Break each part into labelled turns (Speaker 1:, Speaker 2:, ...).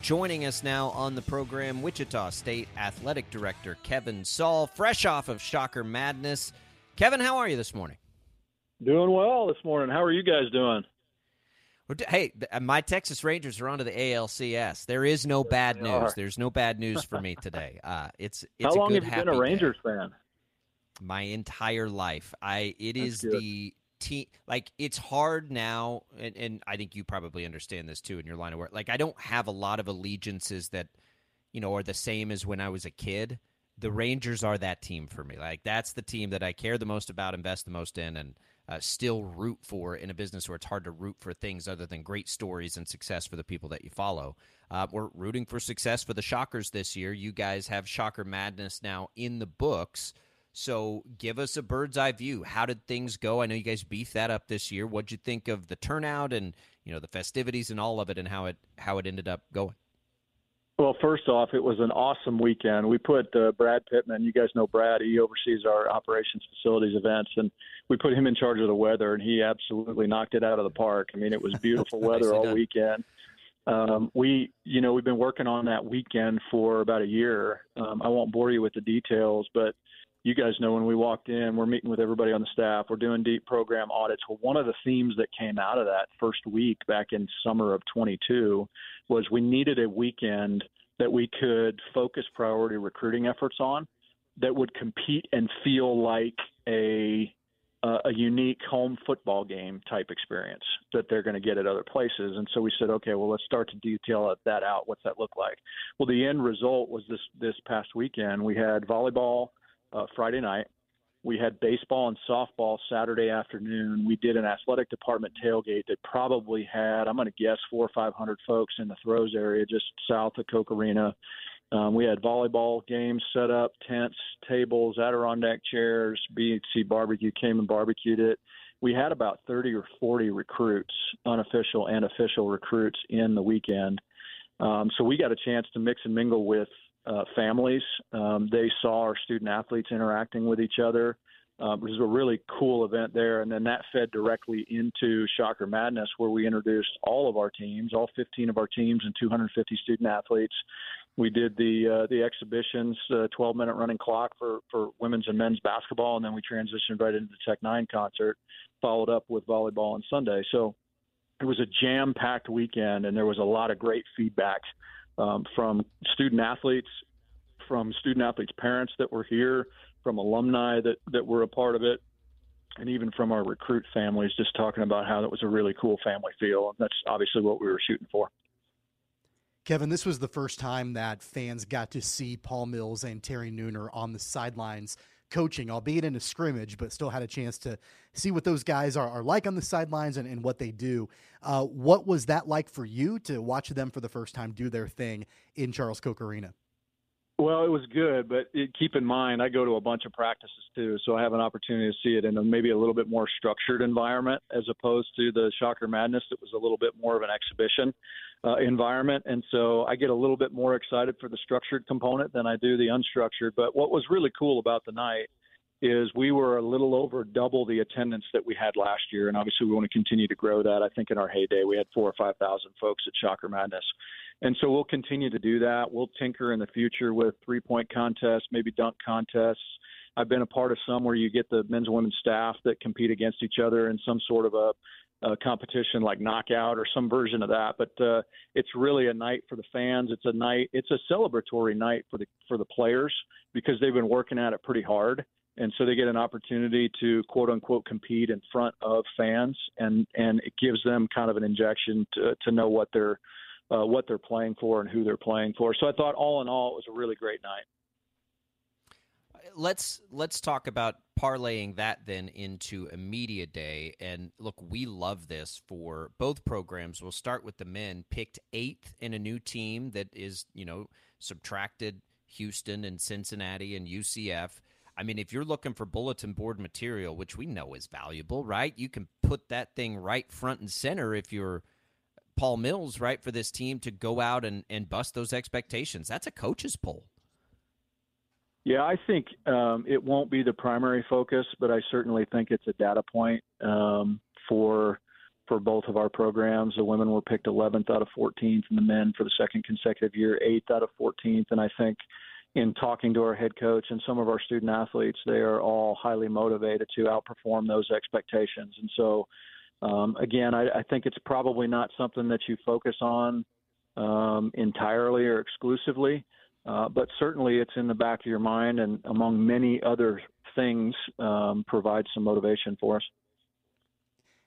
Speaker 1: Joining us now on the program, Wichita State Athletic Director Kevin Saal, fresh off of Shocker Madness. Kevin, how are you this morning?
Speaker 2: Doing well this morning. How are you guys doing?
Speaker 1: Hey, uh, my Texas Rangers are onto the ALCS. There is no bad news. There's no bad news for me today. Uh, it's it's
Speaker 2: How
Speaker 1: a
Speaker 2: long
Speaker 1: good,
Speaker 2: have you been a
Speaker 1: day.
Speaker 2: Rangers fan?
Speaker 1: my entire life. I it
Speaker 2: That's
Speaker 1: is
Speaker 2: good.
Speaker 1: the team like it's hard now and, and I think you probably understand this too in your line of work. Like I don't have a lot of allegiances that you know are the same as when I was a kid. The Rangers are that team for me. Like that's the team that I care the most about, invest the most in and uh, still root for in a business where it's hard to root for things other than great stories and success for the people that you follow. Uh, we're rooting for success for the Shockers this year. You guys have Shocker Madness now in the books. So give us a bird's eye view. How did things go? I know you guys beefed that up this year. What'd you think of the turnout and you know the festivities and all of it, and how it how it ended up going?
Speaker 2: Well, first off, it was an awesome weekend. We put uh, Brad Pittman. You guys know Brad. He oversees our operations, facilities, events, and we put him in charge of the weather, and he absolutely knocked it out of the park. I mean, it was beautiful weather all
Speaker 1: done.
Speaker 2: weekend. Um, we, you know, we've been working on that weekend for about a year. Um, I won't bore you with the details, but you guys know when we walked in, we're meeting with everybody on the staff. We're doing deep program audits. Well, one of the themes that came out of that first week back in summer of 22 was we needed a weekend that we could focus priority recruiting efforts on that would compete and feel like a uh, a unique home football game type experience that they're going to get at other places. And so we said, okay, well, let's start to detail that out. What's that look like? Well, the end result was this this past weekend. We had volleyball uh, Friday night. We had baseball and softball Saturday afternoon. We did an athletic department tailgate that probably had, I'm going to guess, four or five hundred folks in the throws area just south of Koch Arena. Um, we had volleyball games set up, tents, tables, Adirondack chairs. BHC Barbecue came and barbecued it. We had about 30 or 40 recruits, unofficial and official recruits, in the weekend. Um, so we got a chance to mix and mingle with uh, families. Um, they saw our student athletes interacting with each other. Um, it was a really cool event there, and then that fed directly into Shocker Madness, where we introduced all of our teams, all 15 of our teams, and 250 student athletes. We did the uh, the exhibitions, uh, 12 minute running clock for for women's and men's basketball, and then we transitioned right into the Tech N9ne concert, followed up with volleyball on Sunday. So it was a jam packed weekend, and there was a lot of great feedback um, from student athletes, from student athletes' parents that were here, from alumni that that were a part of it, and even from our recruit families, just talking about how that was a really cool family feel. And that's obviously what we were shooting for.
Speaker 3: Kevin, this was the first time that fans got to see Paul Mills and Terry Nooner on the sidelines coaching, albeit in a scrimmage, but still had a chance to see what those guys are, are like on the sidelines and, and what they do. Uh, what was that like for you to watch them for the first time do their thing in Charles Koch Arena?
Speaker 2: Well, it was good, but it, keep in mind I go to a bunch of practices too, so I have an opportunity to see it in a, maybe a little bit more structured environment as opposed to the Shocker Madness that was a little bit more of an exhibition uh, environment, and so I get a little bit more excited for the structured component than I do the unstructured. But what was really cool about the night is we were a little over double the attendance that we had last year, and obviously we want to continue to grow that. I think in our heyday we had four or five thousand folks at Shocker Madness, and so we'll continue to do that. We'll tinker in the future with three point contests, maybe dunk contests. I've been a part of some where you get the men's and women's staff that compete against each other in some sort of a, a competition like knockout or some version of that. But uh, it's really a night for the fans. It's a night. It's a celebratory night for the for the players because they've been working at it pretty hard and so they get an opportunity to quote unquote compete in front of fans and and it gives them kind of an injection to to know what they're uh, what they're playing for and who they're playing for so i thought all in all it was a really great night
Speaker 1: let's let's talk about parlaying that then into a media day. And look, we love this for both programs. We'll start with the men, picked eighth in a new team that is, you know, subtracted Houston and Cincinnati and UCF. I mean, if you're looking for bulletin board material, which we know is valuable, right? You can put that thing right front and center if you're Paul Mills, right, for this team to go out and, and bust those expectations. That's a coach's poll.
Speaker 2: Yeah, I think um, it won't be the primary focus, but I certainly think it's a data point um, for for both of our programs. The women were picked 11th out of 14th, and the men for the second consecutive year, 8th out of 14th. And I think in talking to our head coach and some of our student athletes, they are all highly motivated to outperform those expectations. And so, um, again, I, I think it's probably not something that you focus on um, entirely or exclusively. Uh, but certainly it's in the back of your mind and among many other things um, provides some motivation for us.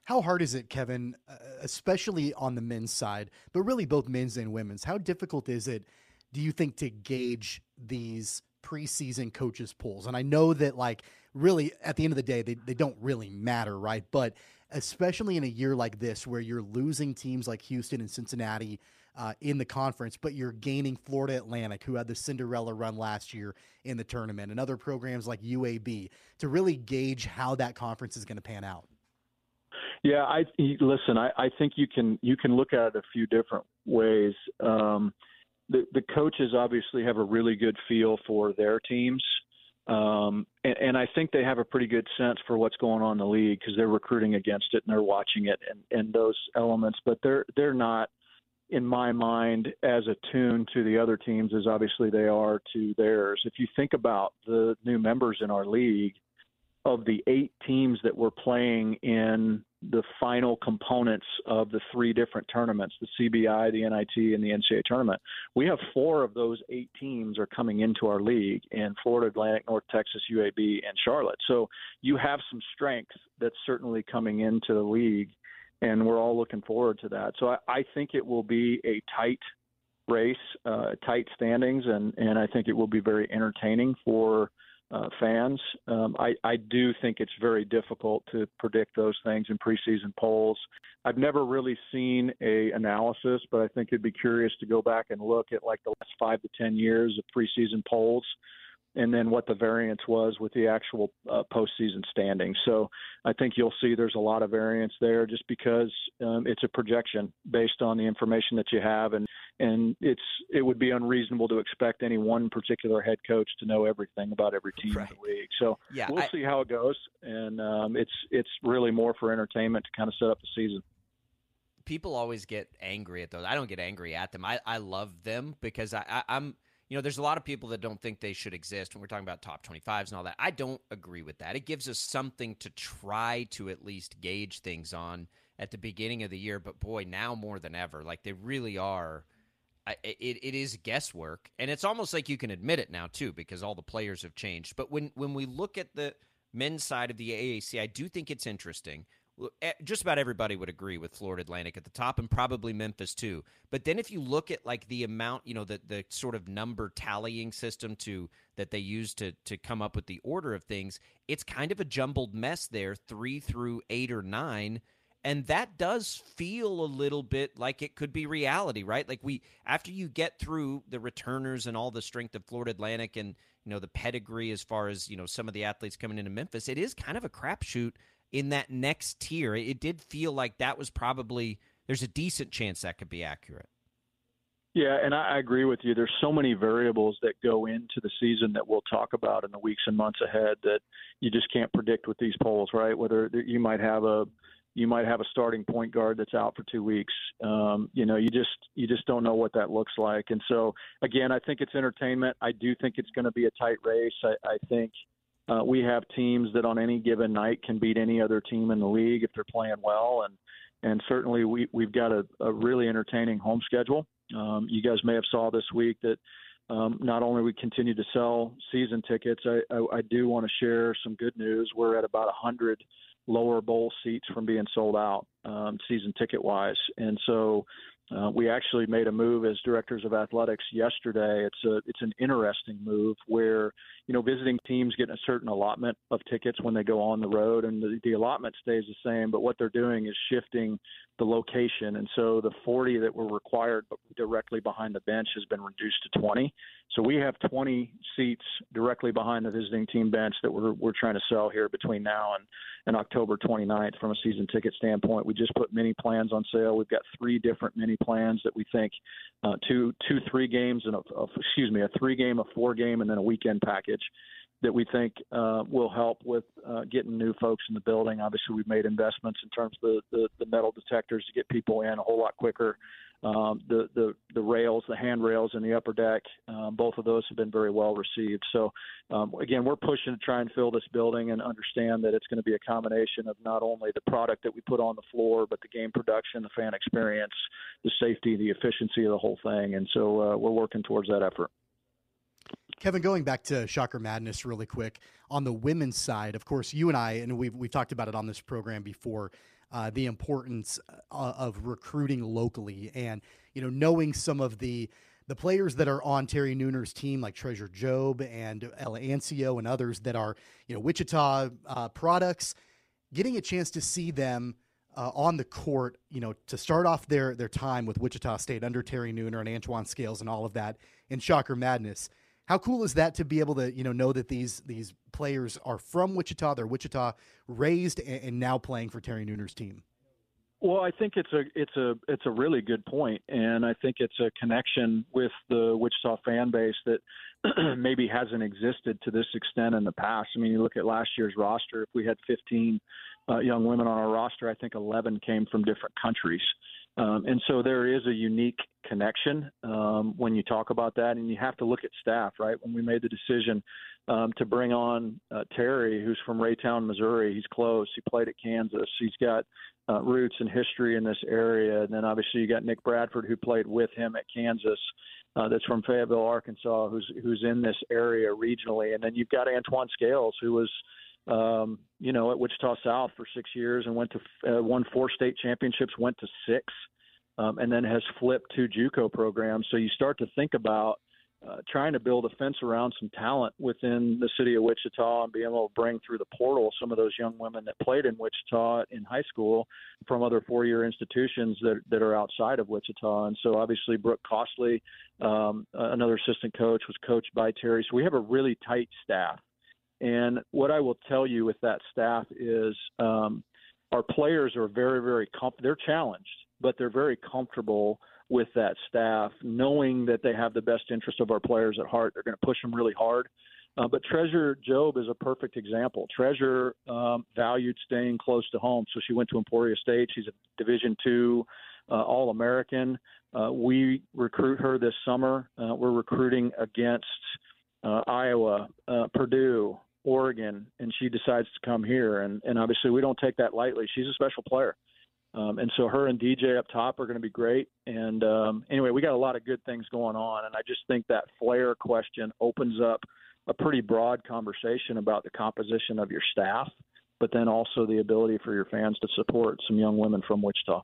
Speaker 3: How hard is it, Kevin, uh, especially on the men's side, but really both men's and women's? How difficult is it, do you think, to gauge these preseason coaches' polls? And I know that, like, really, at the end of the day, they, they don't really matter, right? But especially in a year like this where you're losing teams like Houston and Cincinnati uh, in the conference, but you're gaining Florida Atlantic, who had the Cinderella run last year in the tournament, and other programs like UAB to really gauge how that conference is going to pan out.
Speaker 2: Yeah, I listen. I, I think you can you can look at it a few different ways. Um, the the coaches obviously have a really good feel for their teams, um, and, and I think they have a pretty good sense for what's going on in the league because they're recruiting against it and they're watching it and, and those elements. But they're they're not in my mind, as attuned to the other teams as obviously they are to theirs. If you think about the new members in our league, of the eight teams that were playing in the final components of the three different tournaments the CBI, the NIT, and the NCAA tournament. We have four of those eight teams are coming into our league in Florida Atlantic, North Texas, UAB, and Charlotte. So you have some strength that's certainly coming into the league and we're all looking forward to that. So I, I think it will be a tight race, uh, tight standings, and and I think it will be very entertaining for uh, fans. Um, I, I do think it's very difficult to predict those things in preseason polls. I've never really seen a analysis, but I think it'd be curious to go back and look at like the last five to ten years of preseason polls and then what the variance was with the actual uh, postseason standing. So I think you'll see there's a lot of variance there just because um, it's a projection based on the information that you have, and and it's it would be unreasonable to expect any one particular head coach to know everything about every team right. in the league. So yeah, we'll I, see how it goes, and um, it's it's really more for entertainment to kind of set up the season
Speaker 1: people always get angry at those. I don't get angry at them. I, I love them because I, I, am you know, there's a lot of people that don't think they should exist when we're talking about top 25s and all that. I don't agree with that. It gives us something to try to at least gauge things on at the beginning of the year. But boy, now more than ever, like they really are. It, it is guesswork, and it's almost like you can admit it now too, because all the players have changed. But when when we look at the men's side of the AAC, I do think it's interesting Eh, just about everybody would agree with Florida Atlantic at the top and probably Memphis too. But then if you look at like the amount, you know, the the sort of number tallying system to that they use to to come up with the order of things, it's kind of a jumbled mess there, 3 through 8 or 9. And that does feel a little bit like it could be reality, right? Like we after you get through the returners and all the strength of Florida Atlantic and you know the pedigree as far as you know some of the athletes coming into Memphis, it is kind of a crapshoot in that next tier. It did feel like that was probably there's a decent chance that could be accurate.
Speaker 2: Yeah, and I agree with you. There's so many variables that go into the season that we'll talk about in the weeks and months ahead that you just can't predict with these polls, right? Whether you might have a you might have a starting point guard that's out for two weeks. Um, you know, you just you just don't know what that looks like. And so again, I think it's entertainment. I do think it's going to be a tight race. I, I think uh, we have teams that on any given night can beat any other team in the league if they're playing well, and and certainly we we've got a, a really entertaining home schedule. Um, you guys may have saw this week that um, not only we continue to sell season tickets, I, I, I do want to share some good news. We're at about 100 lower bowl seats from being sold out um, season ticket wise, and so Uh, we actually made a move as directors of athletics yesterday. It's a it's an interesting move where you know visiting teams get a certain allotment of tickets when they go on the road, and the, the allotment stays the same. But what they're doing is shifting the location, and so the 40 that were required directly behind the bench has been reduced to 20. So we have 20 seats directly behind the visiting team bench that we're we're trying to sell here between now and and October 29th from a season ticket standpoint. We just put mini plans on sale. We've got three different mini plans that we think uh, two, two, three games and a, a, excuse me, a three game, a four game, and then a weekend package that we think uh, will help with uh, getting new folks in the building. Obviously, we've made investments in terms of the, the, the metal detectors to get people in a whole lot quicker um, the, the the rails, the handrails in the upper deck, um, both of those have been very well received. So um, again, we're pushing to try and fill this building and understand that it's going to be a combination of not only the product that we put on the floor, but the game production, the fan experience, the safety, the efficiency of the whole thing. And so uh, we're working towards that effort.
Speaker 3: Kevin, going back to Shocker Madness really quick on the women's side, of course, you and I, and we've we've talked about it on this program before uh, the importance uh, of recruiting locally and you know knowing some of the the players that are on Terry Nooner's team, like Treasure Jobe and Ella Ancio and others that are you know Wichita uh, products, getting a chance to see them. Uh, on the court, you know, to start off their their time with Wichita State under Terry Nooner and Antoine Scales and all of that in Shocker Madness, how cool is that to be able to you know know that these these players are from Wichita, they're Wichita raised, and, and now playing for Terry Nooner's team?
Speaker 2: Well, I think it's a it's a it's a really good point, and I think it's a connection with the Wichita fan base that maybe hasn't existed to this extent in the past. I mean, you look at last year's roster. If we had 15 uh, young women on our roster, I think 11 came from different countries. Um, and so there is a unique connection um, when you talk about that, and you have to look at staff, right? When we made the decision um, to bring on uh, Terry, who's from Raytown, Missouri, he's close. He played at Kansas. He's got uh, roots and history in this area. And then obviously you got Nick Bradford, who played with him at Kansas. Uh, that's from Fayetteville, Arkansas, who's who's in this area regionally, and then you've got Antoine Scales, who was um, you know, at Wichita South for six years and went to uh, won four state championships, went to six, um, and then has flipped to JUCO programs. So you start to think about uh, trying to build a fence around some talent within the city of Wichita and being able to bring through the portal some of those young women that played in Wichita in high school from other four-year institutions that that are outside of Wichita. And so obviously Brooke Costley, um, another assistant coach, was coached by Terry. So we have a really tight staff and what I will tell you with that staff is um, our players are very, very com- they're challenged, but they're very comfortable with that staff, knowing that they have the best interest of our players at heart. They're going to push them really hard. Uh, but Treasure Job is a perfect example. Treasure um, valued staying close to home, so she went to Emporia State. She's a Division two uh, All American. Uh, we recruit her this summer. Uh, we're recruiting against uh, Iowa, uh, Purdue, Oregon, and she decides to come here. And, and obviously, we don't take that lightly. She's a special player. Um, and so her and DJ up top are going to be great. And um, anyway, we got a lot of good things going on. And I just think that Flair question opens up a pretty broad conversation about the composition of your staff, but then also the ability for your fans to support some young women from Wichita.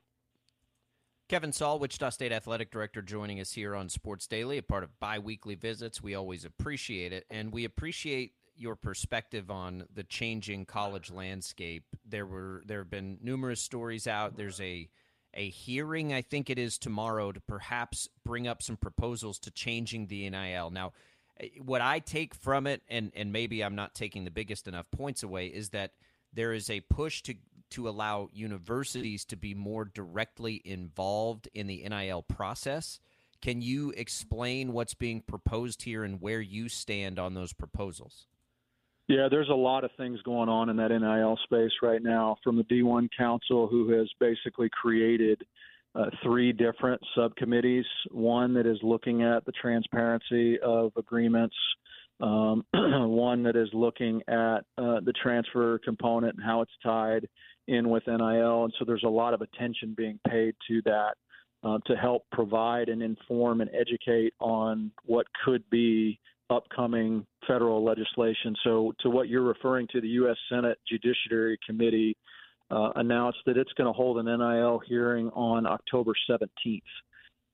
Speaker 1: Kevin Saal, Wichita State Athletic Director, joining us here on Sports Daily, a part of bi weekly visits. We always appreciate it. And we appreciate your perspective on the changing college landscape. There were there have been numerous stories out. There's a a hearing, I think it is tomorrow, to perhaps bring up some proposals to changing the NIL. Now, eh, what I take from it, and and maybe I'm not taking the biggest enough points away, is that there is a push to to allow universities to be more directly involved in the NIL process. Can you explain what's being proposed here and where you stand on those proposals?
Speaker 2: Yeah, there's a lot of things going on in that NIL space right now from the D1 Council, who has basically created uh, three different subcommittees. One that is looking at the transparency of agreements, um, one that is looking at uh, the transfer component and how it's tied in with NIL. And so there's a lot of attention being paid to that uh, to help provide and inform and educate on what could be upcoming federal legislation. So, to what you're referring to, the U.S. Senate Judiciary Committee uh, announced that it's going to hold an NIL hearing on October 17th.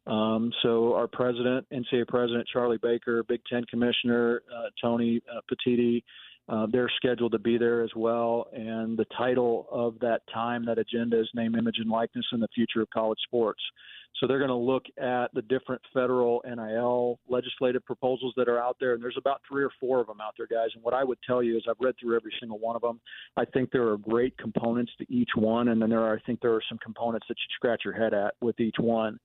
Speaker 2: Um, so our president, NCAA president Charlie Baker, Big Ten commissioner uh, Tony uh, Petitti, uh, they're scheduled to be there as well. And the title of that time, that agenda is Name, Image, and Likeness in the Future of College Sports. So they're going to look at the different federal NIL legislative proposals that are out there, and there's about three or four of them out there, guys. And what I would tell you is I've read through every single one of them. I think there are great components to each one, and then there are I think there are some components that you scratch your head at with each one.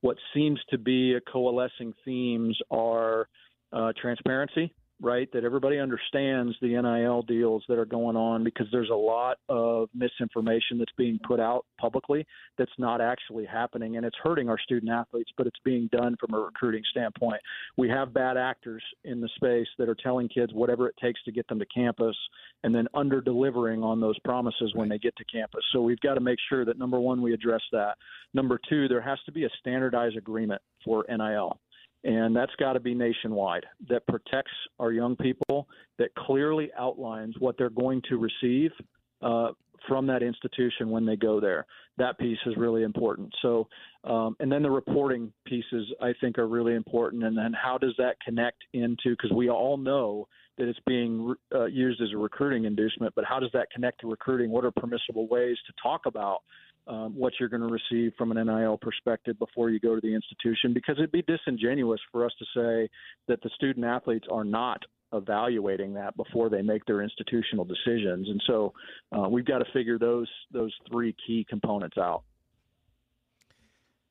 Speaker 2: What seems to be a coalescing themes are uh, transparency right? That everybody understands the NIL deals that are going on because there's a lot of misinformation that's being put out publicly that's not actually happening and it's hurting our student athletes, but it's being done from a recruiting standpoint. We have bad actors in the space that are telling kids whatever it takes to get them to campus and then under delivering on those promises when they get to campus. So we've got to make sure that number one, we address that. Number two, there has to be a standardized agreement for NIL and that's got to be nationwide that protects our young people that clearly outlines what they're going to receive uh, from that institution when they go there. That piece is really important. So um, and then the reporting pieces i think are really important. And then how does that connect into because we all know that it's being uh, used as a recruiting inducement but how does that connect to recruiting? What are permissible ways to talk about um, what you're going to receive from an NIL perspective before you go to the institution because it'd be disingenuous for us to say that the student athletes are not evaluating that before they make their institutional decisions. And so uh, we've got to figure those those three key components out.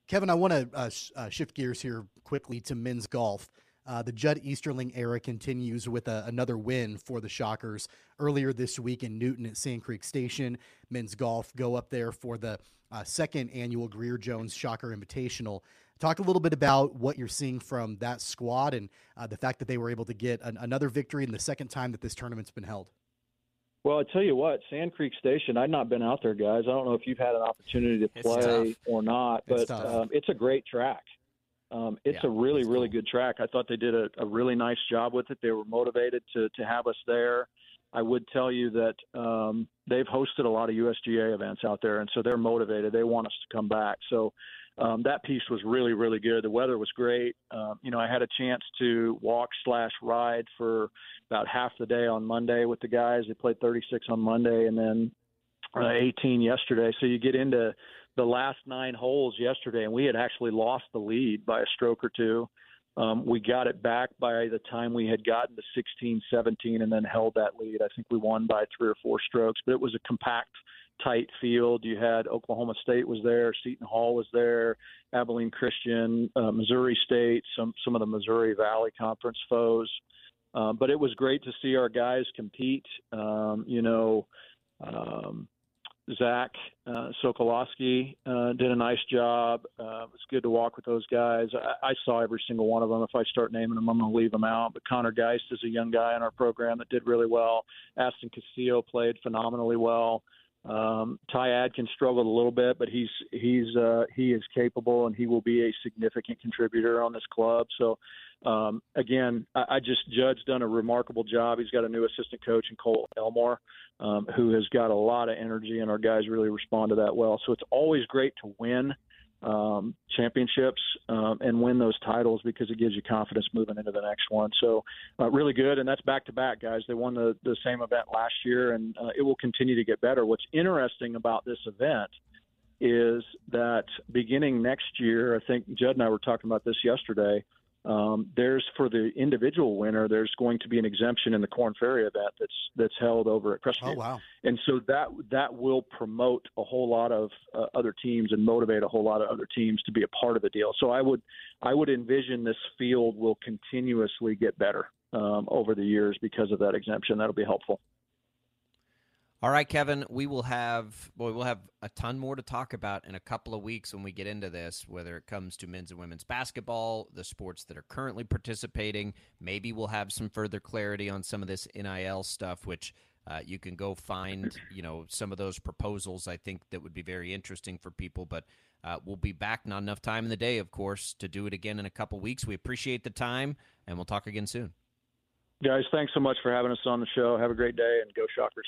Speaker 3: Kevin, I want to uh, uh, shift gears here quickly to men's golf. Uh, the Judd Easterling era continues with a, another win for the Shockers. Earlier this week in Newton at Sand Creek Station, men's golf go up there for the uh, second annual Greer Jones Shocker Invitational. Talk a little bit about what you're seeing from that squad and uh, the fact that they were able to get an, another victory in the second time that this tournament's been held.
Speaker 2: Well, I tell you what, Sand Creek Station. I've not been out there, guys. I don't know if you've had an opportunity to play or not, but it's, um, it's a great track. Um, it's yeah, a really, really good track. I thought they did a, a, really nice job with it. They were motivated to to have us there. I would tell you that um, they've hosted a lot of USGA events out there, and so they're motivated. They want us to come back. So um, that piece was really, really good. The weather was great. Um, you know, I had a chance to walk slash ride for about half the day on Monday with the guys. They played 36 on Monday, and then uh, 18 yesterday. So you get into the last nine holes yesterday, and we had actually lost the lead by a stroke or two. Um, we got it back by the time we had gotten to 16, 17, and then held that lead. I think we won by three or four strokes, but it was a compact, tight field. You had Oklahoma State was there, Seton Hall was there, Abilene Christian, uh, Missouri State, some some of the Missouri Valley Conference foes. Um, but it was great to see our guys compete. Um, you know, um, Zach uh, Sokolowski uh, did a nice job. Uh, it was good to walk with those guys. I, I saw every single one of them. If I start naming them, I'm going to leave them out. But Connor Geist is a young guy in our program that did really well. Aston Castillo played phenomenally well. Um, Ty Adkins struggled a little bit, but he's he's uh, he is capable and he will be a significant contributor on this club. So um, again, I, I just Judd's done a remarkable job. He's got a new assistant coach in Cole Elmore, um, who has got a lot of energy, and our guys really respond to that well. So it's always great to win um, championships um, and win those titles because it gives you confidence moving into the next one. So, uh, really good, and that's back to back, guys. They won the the same event last year, and uh, it will continue to get better. What's interesting about this event is that beginning next year, I think Judd and I were talking about this yesterday. Um, there's for the individual winner, there's going to be an exemption in the Korn Ferry event that's that's held over at Crestview.
Speaker 3: Oh wow!
Speaker 2: And so that that will promote a whole lot of uh, other teams and motivate a whole lot of other teams to be a part of the deal. So I would I would envision this field will continuously get better um, over the years because of that exemption. That'll be helpful.
Speaker 1: All right, Kevin, we will have boy, we'll have a ton more to talk about in a couple of weeks when we get into this, whether it comes to men's and women's basketball, the sports that are currently participating. Maybe we'll have some further clarity on some of this NIL stuff, which uh, you can go find, you know, some of those proposals. I think that would be very interesting for people. But uh, we'll be back. Not enough time in the day, of course, to do it again in a couple weeks. We appreciate the time, and we'll talk again soon.
Speaker 2: Guys, thanks so much for having us on the show. Have a great day, and go Shockers.